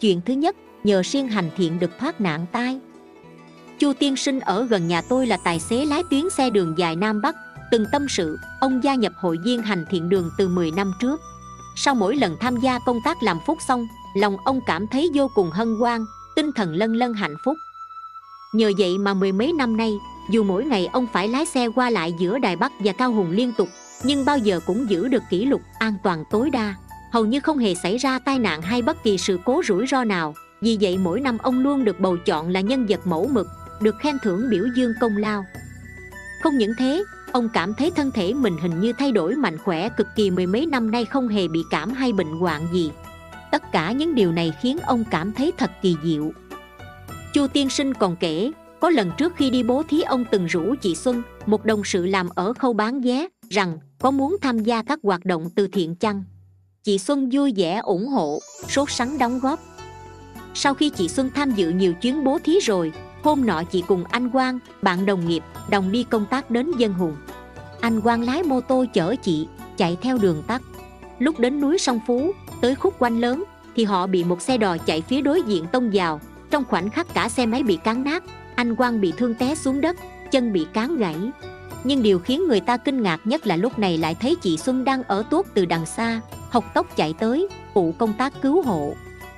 chuyện thứ nhất, nhờ siêng hành thiện được thoát nạn tai. Chu tiên sinh ở gần nhà tôi là tài xế lái tuyến xe đường dài nam bắc. Từng tâm sự, ông gia nhập hội viên hành thiện đường từ 10 năm trước. Sau mỗi lần tham gia công tác làm phúc xong, lòng ông cảm thấy vô cùng hân hoan, tinh thần lân lân hạnh phúc. Nhờ vậy mà mười mấy năm nay, dù mỗi ngày ông phải lái xe qua lại giữa đài bắc và cao hùng liên tục, nhưng bao giờ cũng giữ được kỷ lục an toàn tối đa hầu như không hề xảy ra tai nạn hay bất kỳ sự cố rủi ro nào. Vì vậy mỗi năm ông luôn được bầu chọn là nhân vật mẫu mực, được khen thưởng biểu dương công lao. Không những thế, ông cảm thấy thân thể mình hình như thay đổi mạnh khỏe cực kỳ mười mấy năm nay không hề bị cảm hay bệnh hoạn gì. Tất cả những điều này khiến ông cảm thấy thật kỳ diệu. Chu tiên sinh còn kể, có lần trước khi đi bố thí ông từng rủ chị xuân, một đồng sự làm ở khâu bán vé, rằng có muốn tham gia các hoạt động từ thiện chăng? Chị xuân vui vẻ ủng hộ, sốt sắng đóng góp. Sau khi chị xuân tham dự nhiều chuyến bố thí rồi, hôm nọ chị cùng anh quang, bạn đồng nghiệp, đồng đi công tác đến dân hùng. Anh quang lái mô tô chở chị, chạy theo đường tắt. Lúc đến núi sông phú, tới khúc quanh lớn, thì họ bị một xe đò chạy phía đối diện tông vào. Trong khoảnh khắc cả xe máy bị cán nát, anh quang bị thương té xuống đất, chân bị cán gãy nhưng điều khiến người ta kinh ngạc nhất là lúc này lại thấy chị xuân đang ở tuốt từ đằng xa, học tốc chạy tới, phụ công tác cứu hộ.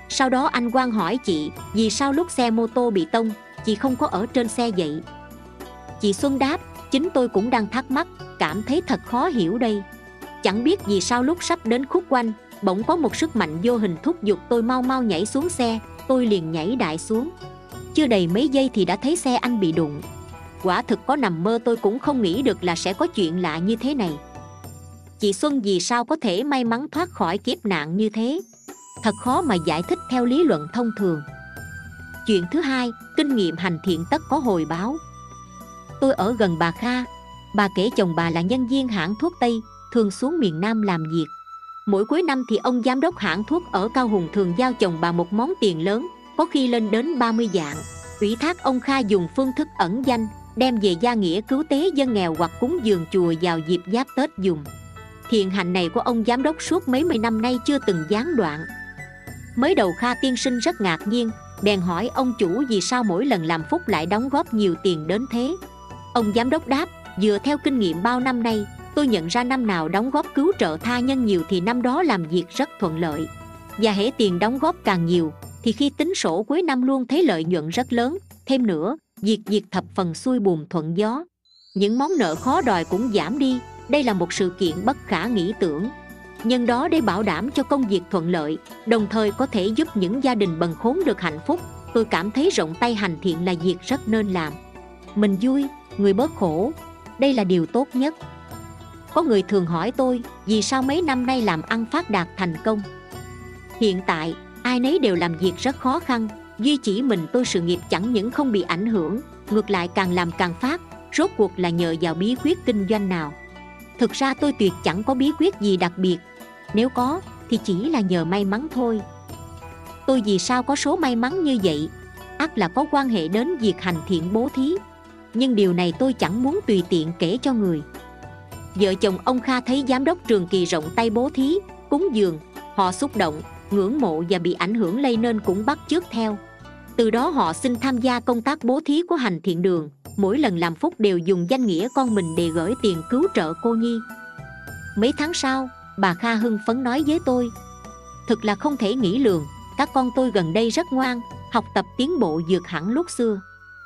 Sau đó anh quang hỏi chị, vì sao lúc xe mô tô bị tông, chị không có ở trên xe vậy? Chị xuân đáp, chính tôi cũng đang thắc mắc, cảm thấy thật khó hiểu đây. Chẳng biết vì sao lúc sắp đến khúc quanh, bỗng có một sức mạnh vô hình thúc giục tôi mau mau nhảy xuống xe, tôi liền nhảy đại xuống. Chưa đầy mấy giây thì đã thấy xe anh bị đụng quả thực có nằm mơ tôi cũng không nghĩ được là sẽ có chuyện lạ như thế này. Chị xuân vì sao có thể may mắn thoát khỏi kiếp nạn như thế? Thật khó mà giải thích theo lý luận thông thường. Chuyện thứ hai, kinh nghiệm hành thiện tất có hồi báo. Tôi ở gần bà kha. Bà kể chồng bà là nhân viên hãng thuốc tây, thường xuống miền nam làm việc. Mỗi cuối năm thì ông giám đốc hãng thuốc ở cao hùng thường giao chồng bà một món tiền lớn, có khi lên đến 30 dạng. Ủy thác ông kha dùng phương thức ẩn danh đem về gia nghĩa cứu tế dân nghèo hoặc cúng dường chùa vào dịp giáp tết dùng. Thiện hành này của ông giám đốc suốt mấy mươi năm nay chưa từng gián đoạn. Mới đầu kha tiên sinh rất ngạc nhiên, bèn hỏi ông chủ vì sao mỗi lần làm phúc lại đóng góp nhiều tiền đến thế. Ông giám đốc đáp, dựa theo kinh nghiệm bao năm nay, tôi nhận ra năm nào đóng góp cứu trợ tha nhân nhiều thì năm đó làm việc rất thuận lợi. Và hễ tiền đóng góp càng nhiều thì khi tính sổ cuối năm luôn thấy lợi nhuận rất lớn. Thêm nữa, việc diệt thập phần xuôi buồm thuận gió. Những món nợ khó đòi cũng giảm đi. Đây là một sự kiện bất khả nghĩ tưởng. Nhân đó để bảo đảm cho công việc thuận lợi, đồng thời có thể giúp những gia đình bần khốn được hạnh phúc, tôi cảm thấy rộng tay hành thiện là việc rất nên làm. Mình vui, người bớt khổ. Đây là điều tốt nhất. Có người thường hỏi tôi, vì sao mấy năm nay làm ăn phát đạt thành công? Hiện tại ai nấy đều làm việc rất khó khăn, duy chỉ mình tôi sự nghiệp chẳng những không bị ảnh hưởng, ngược lại càng làm càng phát, rốt cuộc là nhờ vào bí quyết kinh doanh nào. Thực ra tôi tuyệt chẳng có bí quyết gì đặc biệt, nếu có thì chỉ là nhờ may mắn thôi. Tôi vì sao có số may mắn như vậy? Ắt là có quan hệ đến việc hành thiện bố thí, nhưng điều này tôi chẳng muốn tùy tiện kể cho người. Vợ chồng ông kha thấy giám đốc trường kỳ rộng tay bố thí, cúng dường, họ xúc động ngưỡng mộ và bị ảnh hưởng lây nên cũng bắt chước theo. Từ đó họ xin tham gia công tác bố thí của hành thiện đường, mỗi lần làm phúc đều dùng danh nghĩa con mình để gửi tiền cứu trợ cô nhi. Mấy tháng sau, bà kha hưng phấn nói với tôi, thực là không thể nghĩ lường, các con tôi gần đây rất ngoan, học tập tiến bộ vượt hẳn lúc xưa.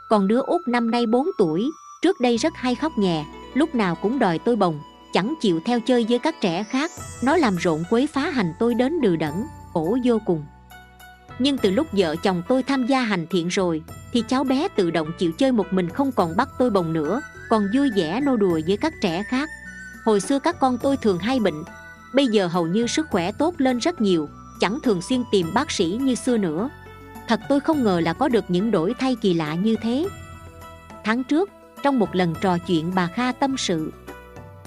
Còn đứa út năm nay 4 tuổi, trước đây rất hay khóc nhè, lúc nào cũng đòi tôi bồng, chẳng chịu theo chơi với các trẻ khác, nó làm rộn quấy phá hành tôi đến đừ đẫn khổ vô cùng. Nhưng từ lúc vợ chồng tôi tham gia hành thiện rồi, thì cháu bé tự động chịu chơi một mình không còn bắt tôi bồng nữa, còn vui vẻ nô đùa với các trẻ khác. Hồi xưa các con tôi thường hay bệnh, bây giờ hầu như sức khỏe tốt lên rất nhiều, chẳng thường xuyên tìm bác sĩ như xưa nữa. Thật tôi không ngờ là có được những đổi thay kỳ lạ như thế. Tháng trước, trong một lần trò chuyện bà kha tâm sự,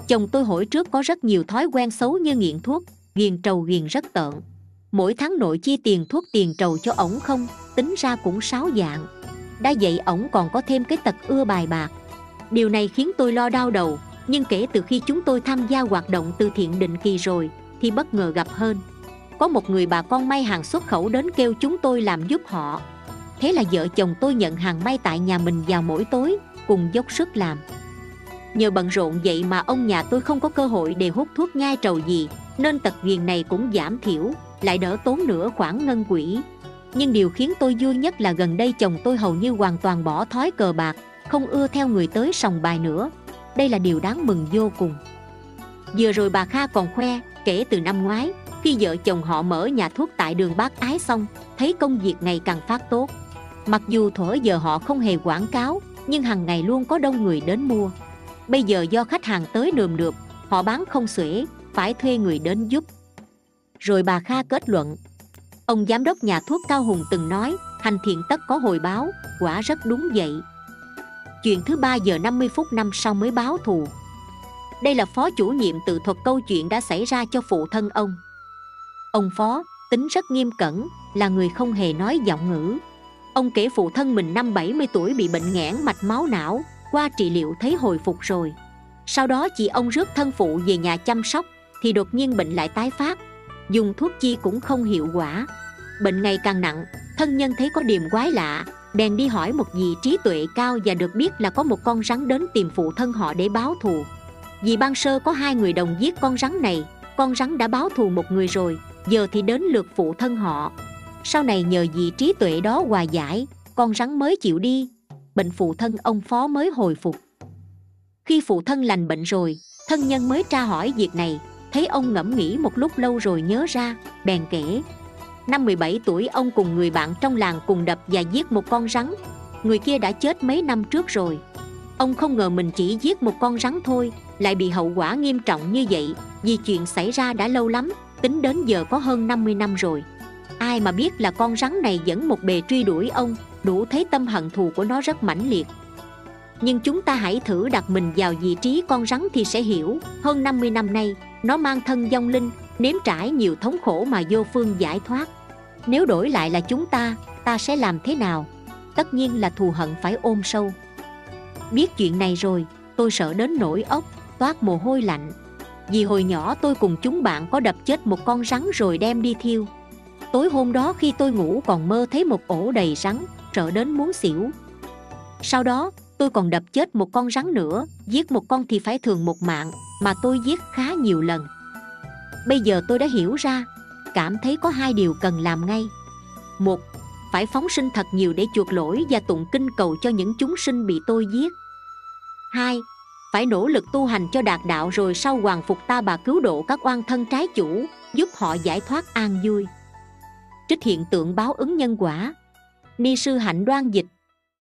chồng tôi hỏi trước có rất nhiều thói quen xấu như nghiện thuốc, ghiền trầu ghiền rất tợn mỗi tháng nội chi tiền thuốc tiền trầu cho ổng không? Tính ra cũng sáu dạng. Đã vậy ổng còn có thêm cái tật ưa bài bạc. Điều này khiến tôi lo đau đầu, nhưng kể từ khi chúng tôi tham gia hoạt động từ thiện định kỳ rồi, thì bất ngờ gặp hơn. Có một người bà con may hàng xuất khẩu đến kêu chúng tôi làm giúp họ. Thế là vợ chồng tôi nhận hàng may tại nhà mình vào mỗi tối, cùng dốc sức làm. Nhờ bận rộn vậy mà ông nhà tôi không có cơ hội để hút thuốc nhai trầu gì, nên tật ghiền này cũng giảm thiểu lại đỡ tốn nửa khoản ngân quỹ. Nhưng điều khiến tôi vui nhất là gần đây chồng tôi hầu như hoàn toàn bỏ thói cờ bạc, không ưa theo người tới sòng bài nữa. Đây là điều đáng mừng vô cùng. Vừa rồi bà kha còn khoe, kể từ năm ngoái, khi vợ chồng họ mở nhà thuốc tại đường bác ái xong, thấy công việc ngày càng phát tốt. Mặc dù thuở giờ họ không hề quảng cáo, nhưng hàng ngày luôn có đông người đến mua. Bây giờ do khách hàng tới nườm nượp, họ bán không xuể, phải thuê người đến giúp rồi bà kha kết luận. Ông giám đốc nhà thuốc cao hùng từng nói, hành thiện tất có hồi báo, quả rất đúng vậy. Chuyện thứ ba giờ 50 phút năm sau mới báo thù. Đây là phó chủ nhiệm tự thuật câu chuyện đã xảy ra cho phụ thân ông. Ông phó, tính rất nghiêm cẩn, là người không hề nói giọng ngữ. Ông kể phụ thân mình năm 70 tuổi bị bệnh nghẽn mạch máu não, qua trị liệu thấy hồi phục rồi. Sau đó chị ông rước thân phụ về nhà chăm sóc, thì đột nhiên bệnh lại tái phát dùng thuốc chi cũng không hiệu quả. Bệnh ngày càng nặng, thân nhân thấy có điểm quái lạ, bèn đi hỏi một vị trí tuệ cao và được biết là có một con rắn đến tìm phụ thân họ để báo thù. Vì ban sơ có hai người đồng giết con rắn này, con rắn đã báo thù một người rồi, giờ thì đến lượt phụ thân họ. Sau này nhờ vị trí tuệ đó hòa giải, con rắn mới chịu đi. Bệnh phụ thân ông phó mới hồi phục. Khi phụ thân lành bệnh rồi, thân nhân mới tra hỏi việc này thấy ông ngẫm nghĩ một lúc lâu rồi nhớ ra, bèn kể. Năm 17 tuổi, ông cùng người bạn trong làng cùng đập và giết một con rắn. Người kia đã chết mấy năm trước rồi. Ông không ngờ mình chỉ giết một con rắn thôi, lại bị hậu quả nghiêm trọng như vậy, vì chuyện xảy ra đã lâu lắm, tính đến giờ có hơn 50 năm rồi. Ai mà biết là con rắn này vẫn một bề truy đuổi ông, đủ thấy tâm hận thù của nó rất mãnh liệt. Nhưng chúng ta hãy thử đặt mình vào vị trí con rắn thì sẽ hiểu, hơn 50 năm nay nó mang thân vong linh, nếm trải nhiều thống khổ mà vô phương giải thoát. Nếu đổi lại là chúng ta ta sẽ làm thế nào? Tất nhiên là thù hận phải ôm sâu. Biết chuyện này rồi, tôi sợ đến nỗi ốc, toát mồ hôi lạnh. Vì hồi nhỏ tôi cùng chúng bạn có đập chết một con rắn rồi đem đi thiêu. Tối hôm đó khi tôi ngủ còn mơ thấy một ổ đầy rắn, sợ đến muốn xỉu. Sau đó tôi còn đập chết một con rắn nữa, giết một con thì phải thường một mạng, mà tôi giết khá nhiều lần. Bây giờ tôi đã hiểu ra, cảm thấy có hai điều cần làm ngay. Một, phải phóng sinh thật nhiều để chuộc lỗi và tụng kinh cầu cho những chúng sinh bị tôi giết. Hai, phải nỗ lực tu hành cho đạt đạo rồi sau hoàng phục ta bà cứu độ các oan thân trái chủ, giúp họ giải thoát an vui. Trích hiện tượng báo ứng nhân quả. Ni sư hạnh đoan dịch